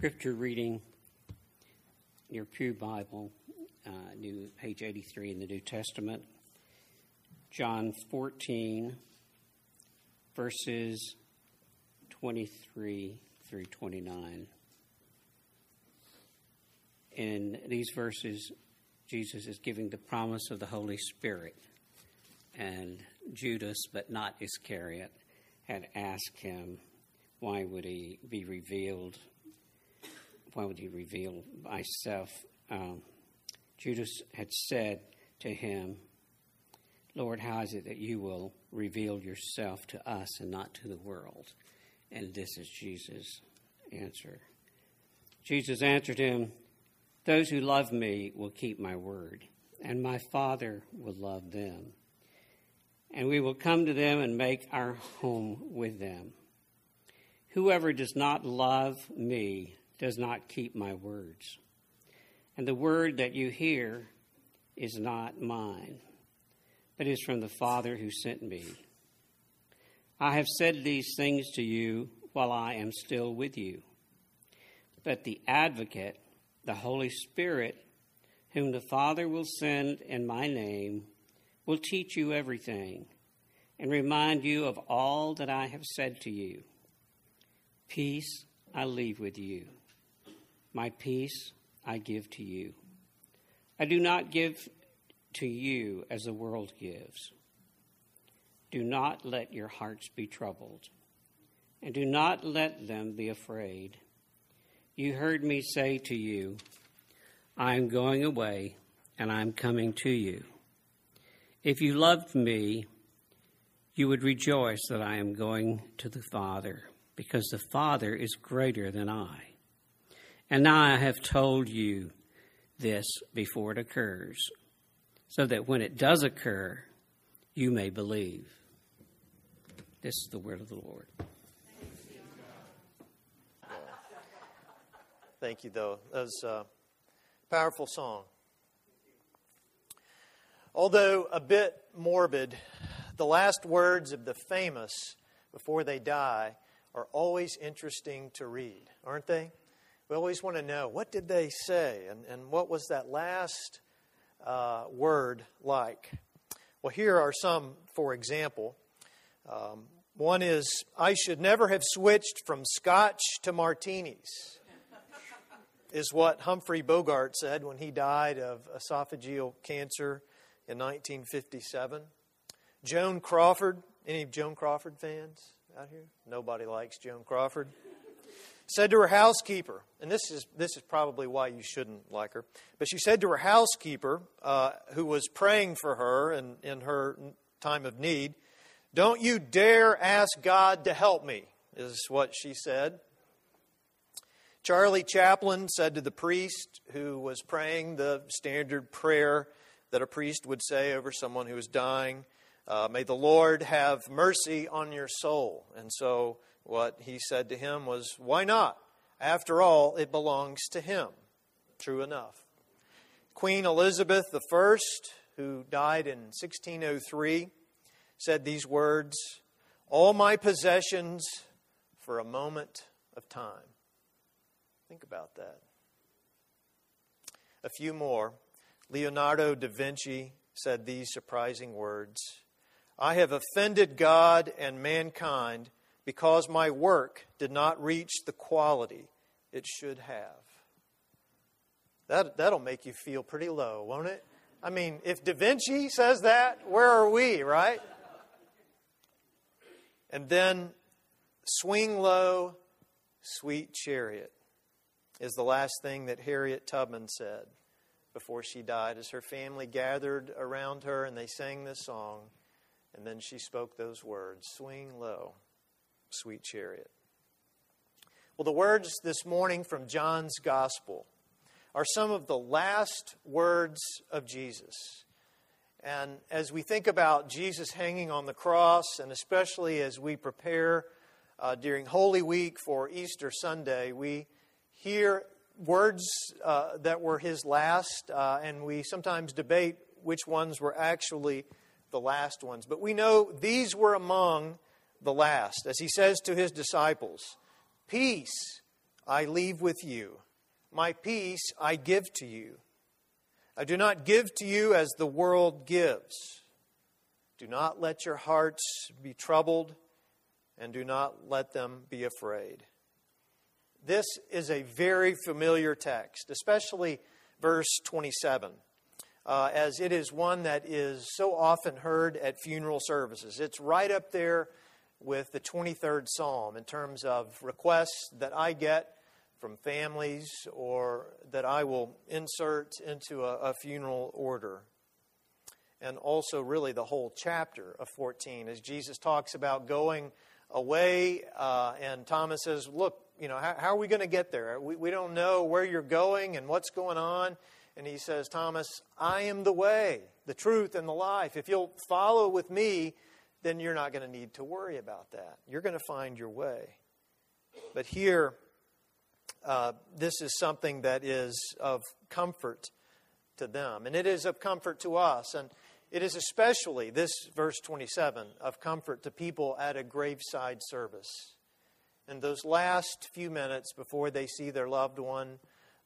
scripture reading, your Pew Bible, uh, new page 83 in the New Testament, John 14, verses 23 through 29. In these verses, Jesus is giving the promise of the Holy Spirit, and Judas, but not Iscariot, had asked him, why would he be revealed why would he reveal myself? Um, Judas had said to him, Lord, how is it that you will reveal yourself to us and not to the world? And this is Jesus' answer. Jesus answered him, Those who love me will keep my word, and my Father will love them. And we will come to them and make our home with them. Whoever does not love me does not keep my words. And the word that you hear is not mine, but is from the Father who sent me. I have said these things to you while I am still with you. But the advocate, the Holy Spirit, whom the Father will send in my name, will teach you everything and remind you of all that I have said to you. Peace I leave with you. My peace I give to you. I do not give to you as the world gives. Do not let your hearts be troubled, and do not let them be afraid. You heard me say to you, I am going away, and I am coming to you. If you loved me, you would rejoice that I am going to the Father, because the Father is greater than I. And now I have told you this before it occurs, so that when it does occur, you may believe. This is the word of the Lord. Thank you, though. That was a powerful song. Although a bit morbid, the last words of the famous before they die are always interesting to read, aren't they? We always want to know what did they say and, and what was that last uh, word like. Well, here are some, for example. Um, one is, I should never have switched from scotch to martinis, is what Humphrey Bogart said when he died of esophageal cancer in 1957. Joan Crawford, any Joan Crawford fans out here? Nobody likes Joan Crawford said to her housekeeper, and this is, this is probably why you shouldn't like her, but she said to her housekeeper, uh, who was praying for her in, in her time of need, Don't you dare ask God to help me, is what she said. Charlie Chaplin said to the priest who was praying the standard prayer that a priest would say over someone who was dying, uh, May the Lord have mercy on your soul. And so what he said to him was, Why not? After all, it belongs to him. True enough. Queen Elizabeth I, who died in 1603, said these words All my possessions for a moment of time. Think about that. A few more. Leonardo da Vinci said these surprising words I have offended God and mankind because my work did not reach the quality it should have. That, that'll make you feel pretty low, won't it? I mean, if Da Vinci says that, where are we, right? And then, swing low, sweet chariot, is the last thing that Harriet Tubman said before she died as her family gathered around her and they sang this song. And then she spoke those words Swing low, sweet chariot. Well, the words this morning from John's Gospel are some of the last words of Jesus. And as we think about Jesus hanging on the cross, and especially as we prepare uh, during Holy Week for Easter Sunday, we hear words uh, that were his last, uh, and we sometimes debate which ones were actually the last ones. But we know these were among the last. As he says to his disciples, Peace I leave with you. My peace I give to you. I do not give to you as the world gives. Do not let your hearts be troubled, and do not let them be afraid. This is a very familiar text, especially verse 27, uh, as it is one that is so often heard at funeral services. It's right up there with the 23rd Psalm in terms of requests that I get from families or that I will insert into a, a funeral order. And also, really, the whole chapter of 14 as Jesus talks about going away, uh, and Thomas says, Look, you know, how, how are we going to get there? We, we don't know where you're going and what's going on. And he says, Thomas, I am the way, the truth, and the life. If you'll follow with me, then you're not going to need to worry about that. You're going to find your way. But here, uh, this is something that is of comfort to them. And it is of comfort to us. And it is especially, this verse 27, of comfort to people at a graveside service. In those last few minutes before they see their loved one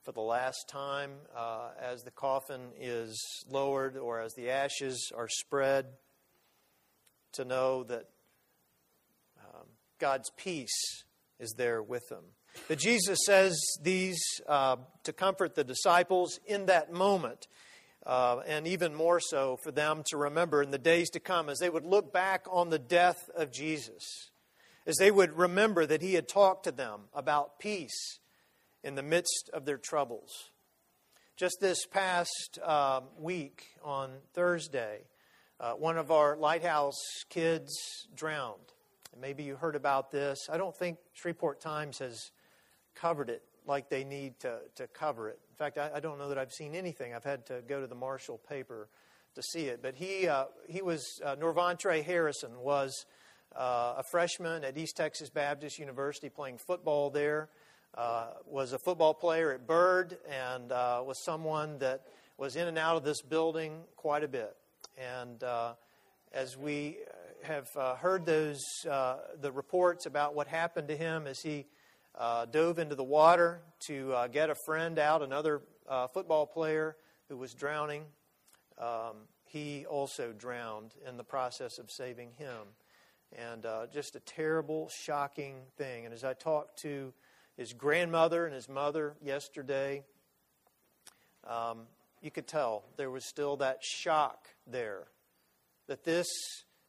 for the last time, uh, as the coffin is lowered or as the ashes are spread, to know that um, God's peace is there with them. That Jesus says these uh, to comfort the disciples in that moment, uh, and even more so for them to remember in the days to come as they would look back on the death of Jesus, as they would remember that he had talked to them about peace in the midst of their troubles. Just this past uh, week on Thursday, uh, one of our lighthouse kids drowned. maybe you heard about this. I don't think Shreveport Times has covered it like they need to, to cover it. In fact, I, I don't know that I've seen anything. I've had to go to the Marshall paper to see it. But he, uh, he was, uh, Norvantre Harrison was uh, a freshman at East Texas Baptist University playing football there. Uh, was a football player at Byrd and uh, was someone that was in and out of this building quite a bit. And uh, as we have uh, heard those uh, the reports about what happened to him as he uh, dove into the water to uh, get a friend out, another football player who was drowning, um, he also drowned in the process of saving him. And just a terrible, shocking thing. And as I talked to his grandmother and his mother yesterday, um, you could tell there was still that shock there that this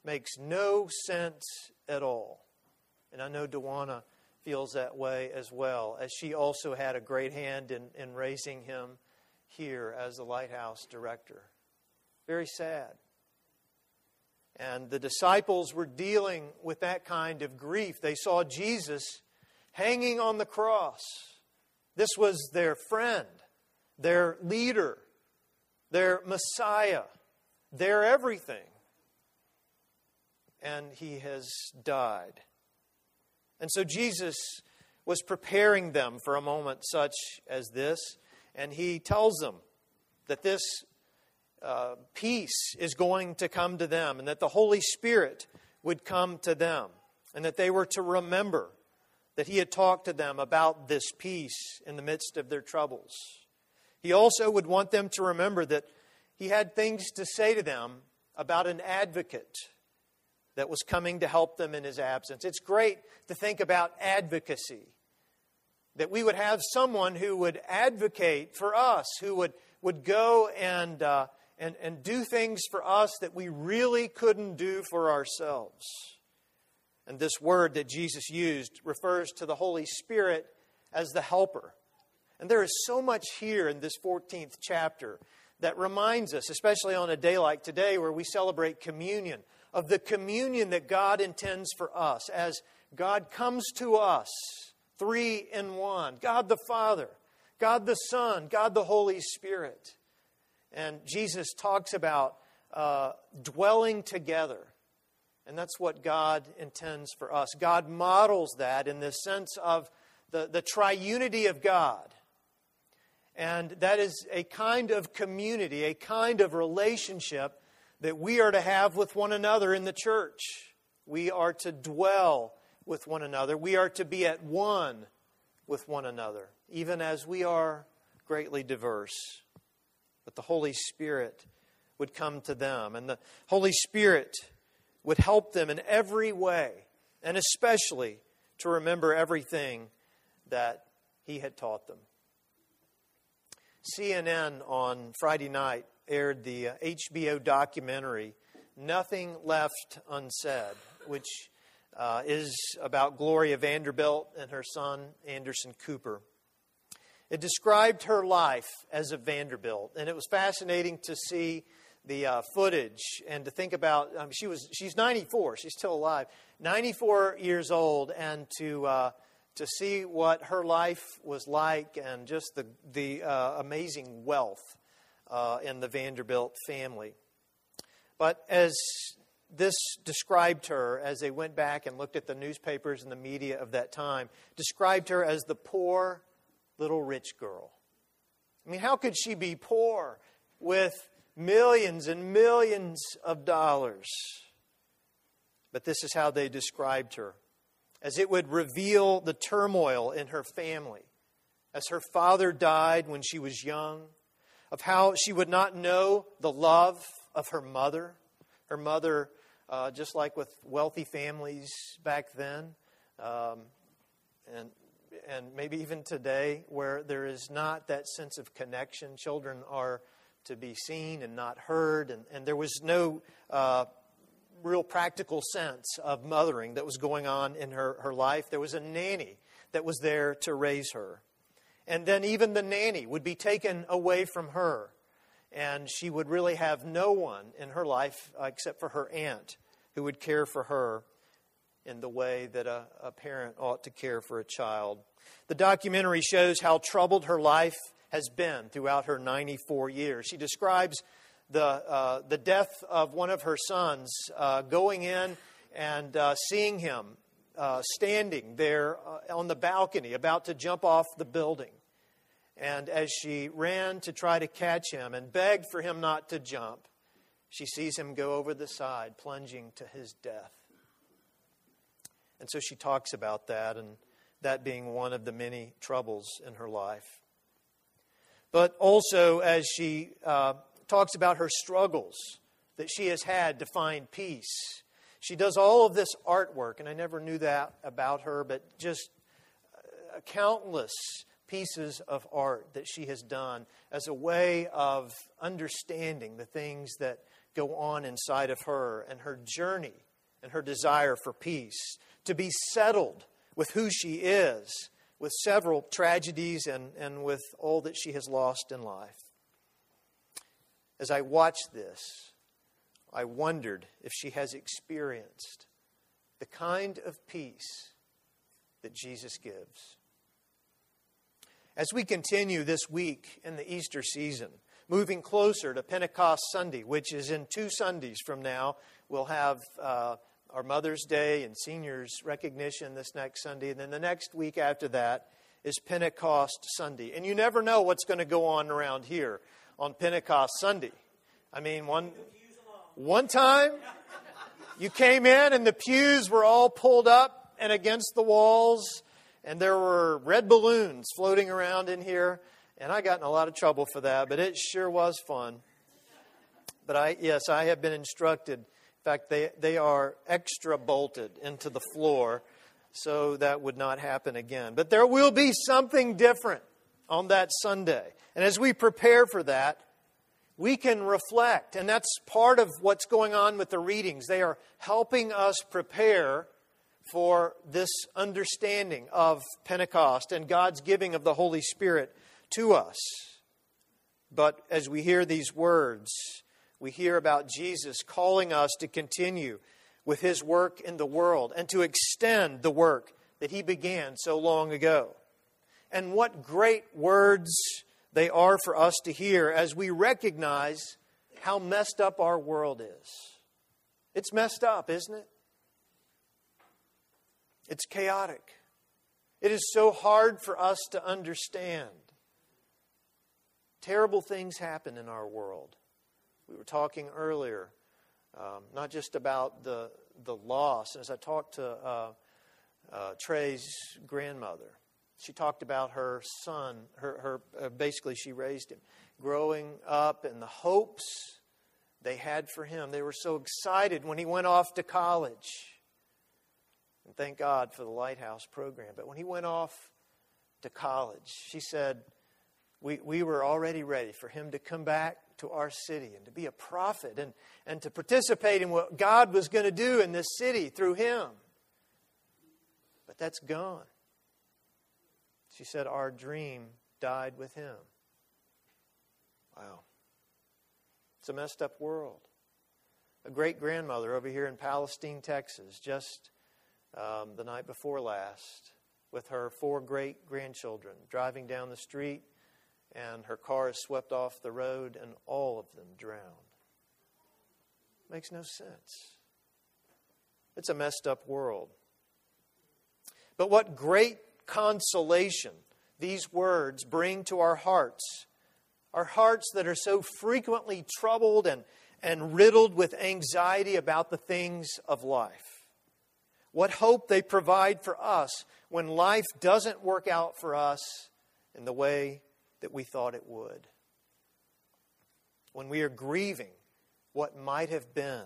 makes no sense at all. And I know Dewana feels that way as well, as she also had a great hand in, in raising him here as the lighthouse director. Very sad. And the disciples were dealing with that kind of grief. They saw Jesus hanging on the cross. This was their friend, their leader, their Messiah, their everything. And he has died. And so Jesus was preparing them for a moment such as this, and he tells them that this uh, peace is going to come to them, and that the Holy Spirit would come to them, and that they were to remember that he had talked to them about this peace in the midst of their troubles. He also would want them to remember that he had things to say to them about an advocate that was coming to help them in his absence. It's great to think about advocacy, that we would have someone who would advocate for us, who would, would go and, uh, and, and do things for us that we really couldn't do for ourselves. And this word that Jesus used refers to the Holy Spirit as the helper. And there is so much here in this 14th chapter that reminds us, especially on a day like today where we celebrate communion, of the communion that God intends for us as God comes to us, three in one God the Father, God the Son, God the Holy Spirit. And Jesus talks about uh, dwelling together. And that's what God intends for us. God models that in the sense of the, the triunity of God. And that is a kind of community, a kind of relationship that we are to have with one another in the church. We are to dwell with one another. We are to be at one with one another, even as we are greatly diverse. But the Holy Spirit would come to them, and the Holy Spirit would help them in every way, and especially to remember everything that He had taught them. CNN on Friday night aired the HBO uh, documentary Nothing Left Unsaid, which uh, is about Gloria Vanderbilt and her son, Anderson Cooper. It described her life as a Vanderbilt, and it was fascinating to see the uh, footage and to think about. Um, she was she's 94, she's still alive, 94 years old, and to uh, to see what her life was like and just the the uh, amazing wealth uh, in the Vanderbilt family. But as this described her as they went back and looked at the newspapers and the media of that time, described her as the poor little rich girl. I mean, how could she be poor with millions and millions of dollars? But this is how they described her as it would reveal the turmoil in her family, as her father died when she was young, of how she would not know the love of her mother. Her mother uh, just like with wealthy families back then, um, and and maybe even today, where there is not that sense of connection. Children are to be seen and not heard, and, and there was no uh, real practical sense of mothering that was going on in her, her life. There was a nanny that was there to raise her. And then even the nanny would be taken away from her and she would really have no one in her life uh, except for her aunt who would care for her in the way that a, a parent ought to care for a child. The documentary shows how troubled her life has been throughout her 94 years. She describes the, uh, the death of one of her sons, uh, going in and uh, seeing him uh, standing there uh, on the balcony, about to jump off the building. And as she ran to try to catch him and begged for him not to jump, she sees him go over the side, plunging to his death. And so she talks about that, and that being one of the many troubles in her life. But also, as she uh, talks about her struggles that she has had to find peace, she does all of this artwork, and I never knew that about her, but just uh, countless pieces of art that she has done as a way of understanding the things that go on inside of her and her journey and her desire for peace, to be settled with who she is, with several tragedies and, and with all that she has lost in life. As I watched this, I wondered if she has experienced the kind of peace that Jesus gives. As we continue this week in the Easter season, moving closer to Pentecost Sunday, which is in two Sundays from now, we'll have uh, our Mother's Day and Seniors recognition this next Sunday. And then the next week after that is Pentecost Sunday. And you never know what's going to go on around here on Pentecost Sunday. I mean, one, one time you came in and the pews were all pulled up and against the walls and there were red balloons floating around in here, and I got in a lot of trouble for that, but it sure was fun. But I, yes, I have been instructed. In fact, they, they are extra bolted into the floor, so that would not happen again. But there will be something different on that Sunday. And as we prepare for that, we can reflect. And that's part of what's going on with the readings. They are helping us prepare for this understanding of Pentecost and God's giving of the Holy Spirit to us. But as we hear these words, we hear about Jesus calling us to continue with his work in the world and to extend the work that he began so long ago. And what great words they are for us to hear as we recognize how messed up our world is. It's messed up, isn't it? It's chaotic. It is so hard for us to understand. Terrible things happen in our world. We were talking earlier, um, not just about the, the loss, as I talked to uh, uh, Trey's grandmother, She talked about her son, her, her uh, basically, she raised him, growing up and the hopes they had for him. They were so excited when he went off to college. And thank God for the Lighthouse program. But when he went off to college, she said, we, we were already ready for him to come back to our city and to be a prophet and, and to participate in what God was going to do in this city through him. But that's gone. She said, Our dream died with him. Wow. It's a messed up world. A great grandmother over here in Palestine, Texas, just um, the night before last, with her four great grandchildren, driving down the street, and her car is swept off the road, and all of them drowned. Makes no sense. It's a messed up world. But what great consolation these words bring to our hearts. Our hearts that are so frequently troubled and, and riddled with anxiety about the things of life. What hope they provide for us when life doesn't work out for us in the way that we thought it would. When we are grieving what might have been.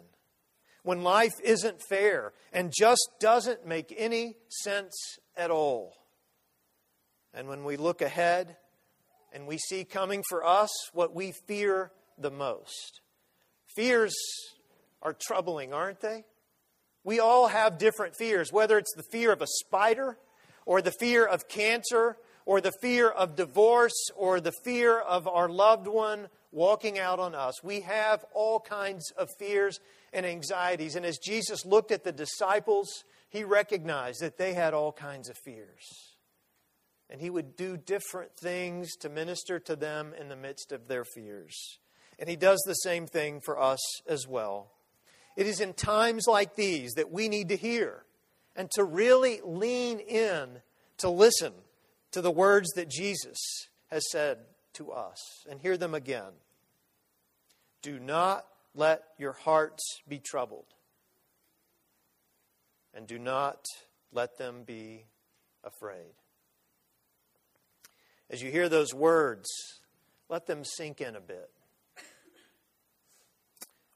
When life isn't fair and just doesn't make any sense at all. And when we look ahead and we see coming for us what we fear the most. Fears are troubling, aren't they? We all have different fears, whether it's the fear of a spider, or the fear of cancer, or the fear of divorce, or the fear of our loved one walking out on us. We have all kinds of fears and anxieties. And as Jesus looked at the disciples, he recognized that they had all kinds of fears and he would do different things to minister to them in the midst of their fears. And he does the same thing for us as well. It is in times like these that we need to hear and to really lean in to listen to the words that Jesus has said to us and hear them again. Do not let your hearts be troubled, and do not let them be afraid. As you hear those words, let them sink in a bit.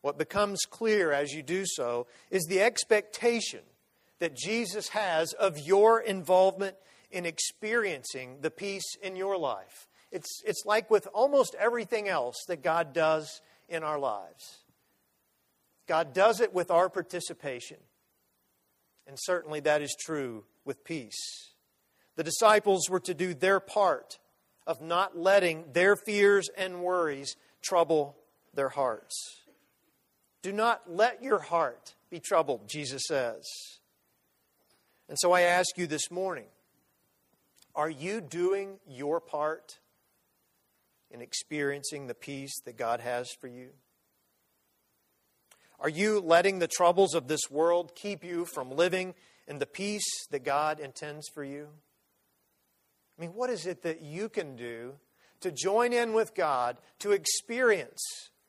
What becomes clear as you do so is the expectation that Jesus has of your involvement in experiencing the peace in your life. It's, it's like with almost everything else that God does in our lives. God does it with our participation. And certainly that is true with peace. The disciples were to do their part of not letting their fears and worries trouble their hearts. Do not let your heart be troubled, Jesus says. And so I ask you this morning are you doing your part in experiencing the peace that God has for you? Are you letting the troubles of this world keep you from living in the peace that God intends for you? I mean, what is it that you can do to join in with God to experience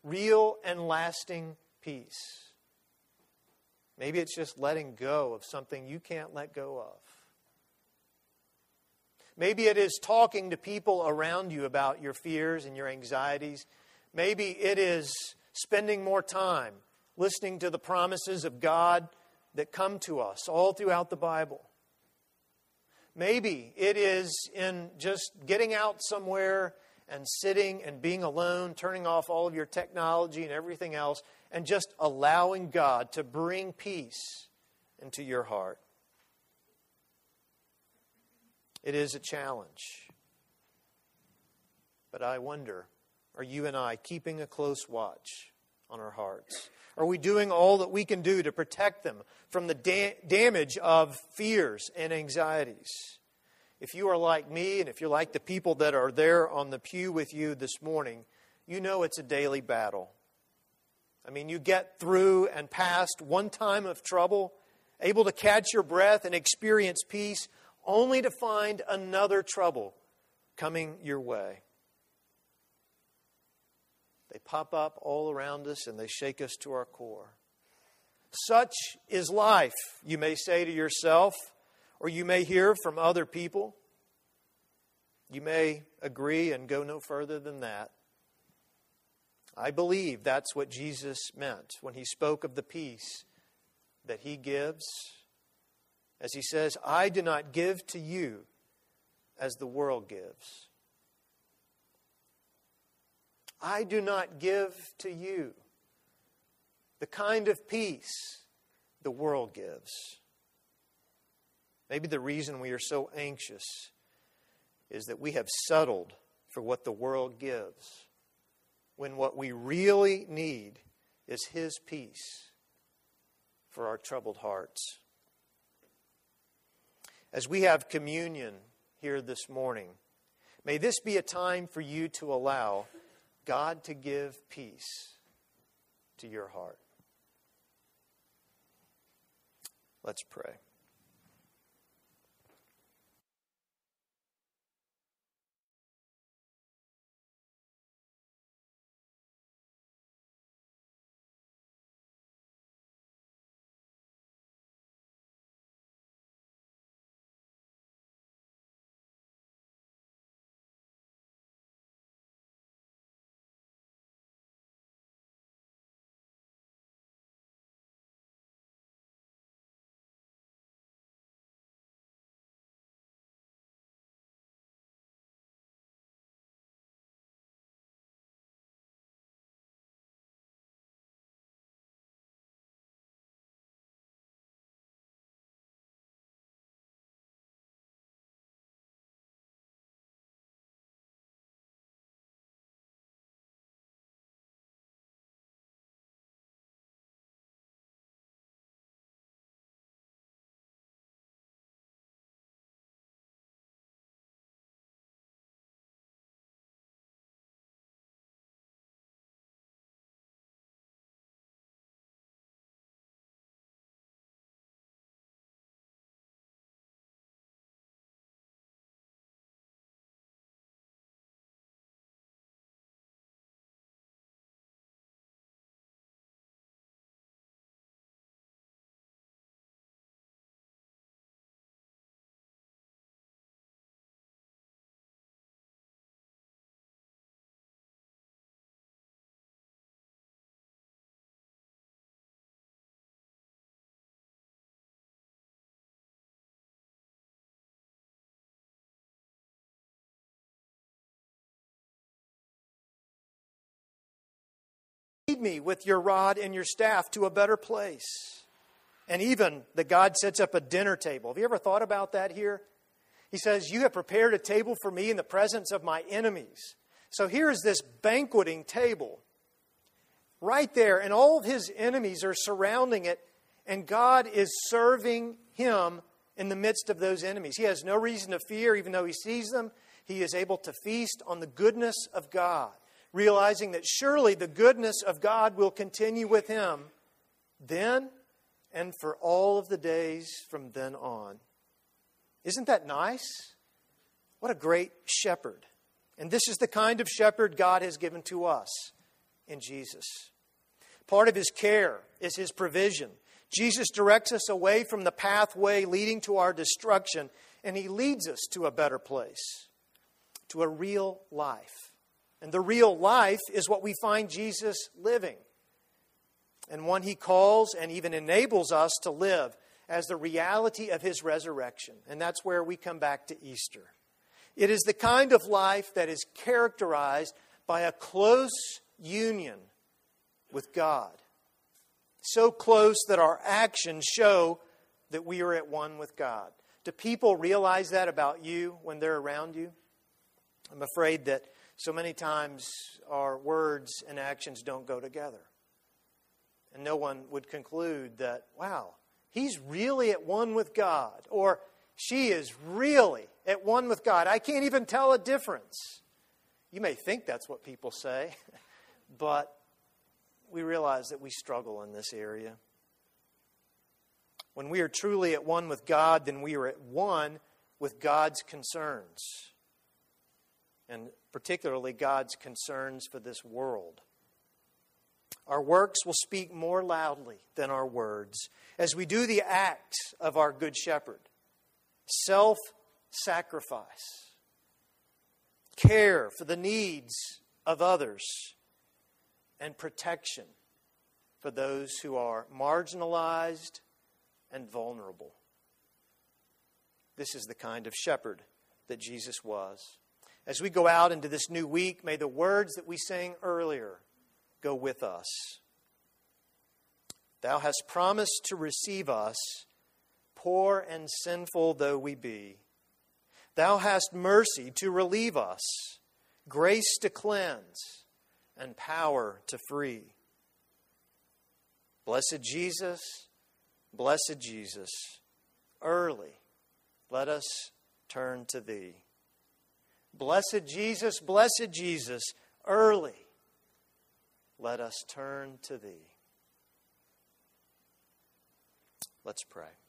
real and lasting peace? Maybe it's just letting go of something you can't let go of. Maybe it is talking to people around you about your fears and your anxieties. Maybe it is spending more time listening to the promises of God that come to us all throughout the Bible. Maybe it is in just getting out somewhere and sitting and being alone, turning off all of your technology and everything else, and just allowing God to bring peace into your heart. It is a challenge. But I wonder are you and I keeping a close watch on our hearts? Are we doing all that we can do to protect them from the da- damage of fears and anxieties? If you are like me and if you're like the people that are there on the pew with you this morning, you know it's a daily battle. I mean, you get through and past one time of trouble, able to catch your breath and experience peace, only to find another trouble coming your way. They pop up all around us and they shake us to our core. Such is life, you may say to yourself, or you may hear from other people. You may agree and go no further than that. I believe that's what Jesus meant when he spoke of the peace that he gives. As he says, I do not give to you as the world gives. I do not give to you the kind of peace the world gives. Maybe the reason we are so anxious is that we have settled for what the world gives when what we really need is His peace for our troubled hearts. As we have communion here this morning, may this be a time for you to allow God to give peace to your heart. Let's pray. Lead me with your rod and your staff to a better place. And even that God sets up a dinner table. Have you ever thought about that here? He says, You have prepared a table for me in the presence of my enemies. So here is this banqueting table right there, and all of his enemies are surrounding it, and God is serving him in the midst of those enemies. He has no reason to fear, even though he sees them. He is able to feast on the goodness of God realizing that surely the goodness of God will continue with him then and for all of the days from then on. Isn't that nice? What a great shepherd. And this is the kind of shepherd God has given to us in Jesus. Part of his care is his provision. Jesus directs us away from the pathway leading to our destruction, and he leads us to a better place, to a real life. And the real life is what we find Jesus living, and one he calls and even enables us to live as the reality of his resurrection. And that's where we come back to Easter. It is the kind of life that is characterized by a close union with God. So close that our actions show that we are at one with God. Do people realize that about you when they're around you? I'm afraid that so many times our words and actions don't go together. And no one would conclude that, wow, he's really at one with God, or she is really at one with God. I can't even tell a difference. You may think that's what people say, but we realize that we struggle in this area. When we are truly at one with God, then we are at one with God's concerns and particularly God's concerns for this world. Our works will speak more loudly than our words as we do the act of our Good Shepherd self sacrifice. care for the needs of others, and protection for those who are marginalized and vulnerable. This is the kind of shepherd that Jesus was. As we go out into this new week, may the words that we sang earlier go with us. Thou hast promised to receive us, poor and sinful though we be. Thou hast mercy to relieve us, grace to cleanse, and power to free. Blessed Jesus, blessed Jesus, early let us turn to Thee. Blessed Jesus, blessed Jesus, early let us turn to Thee. Let's pray.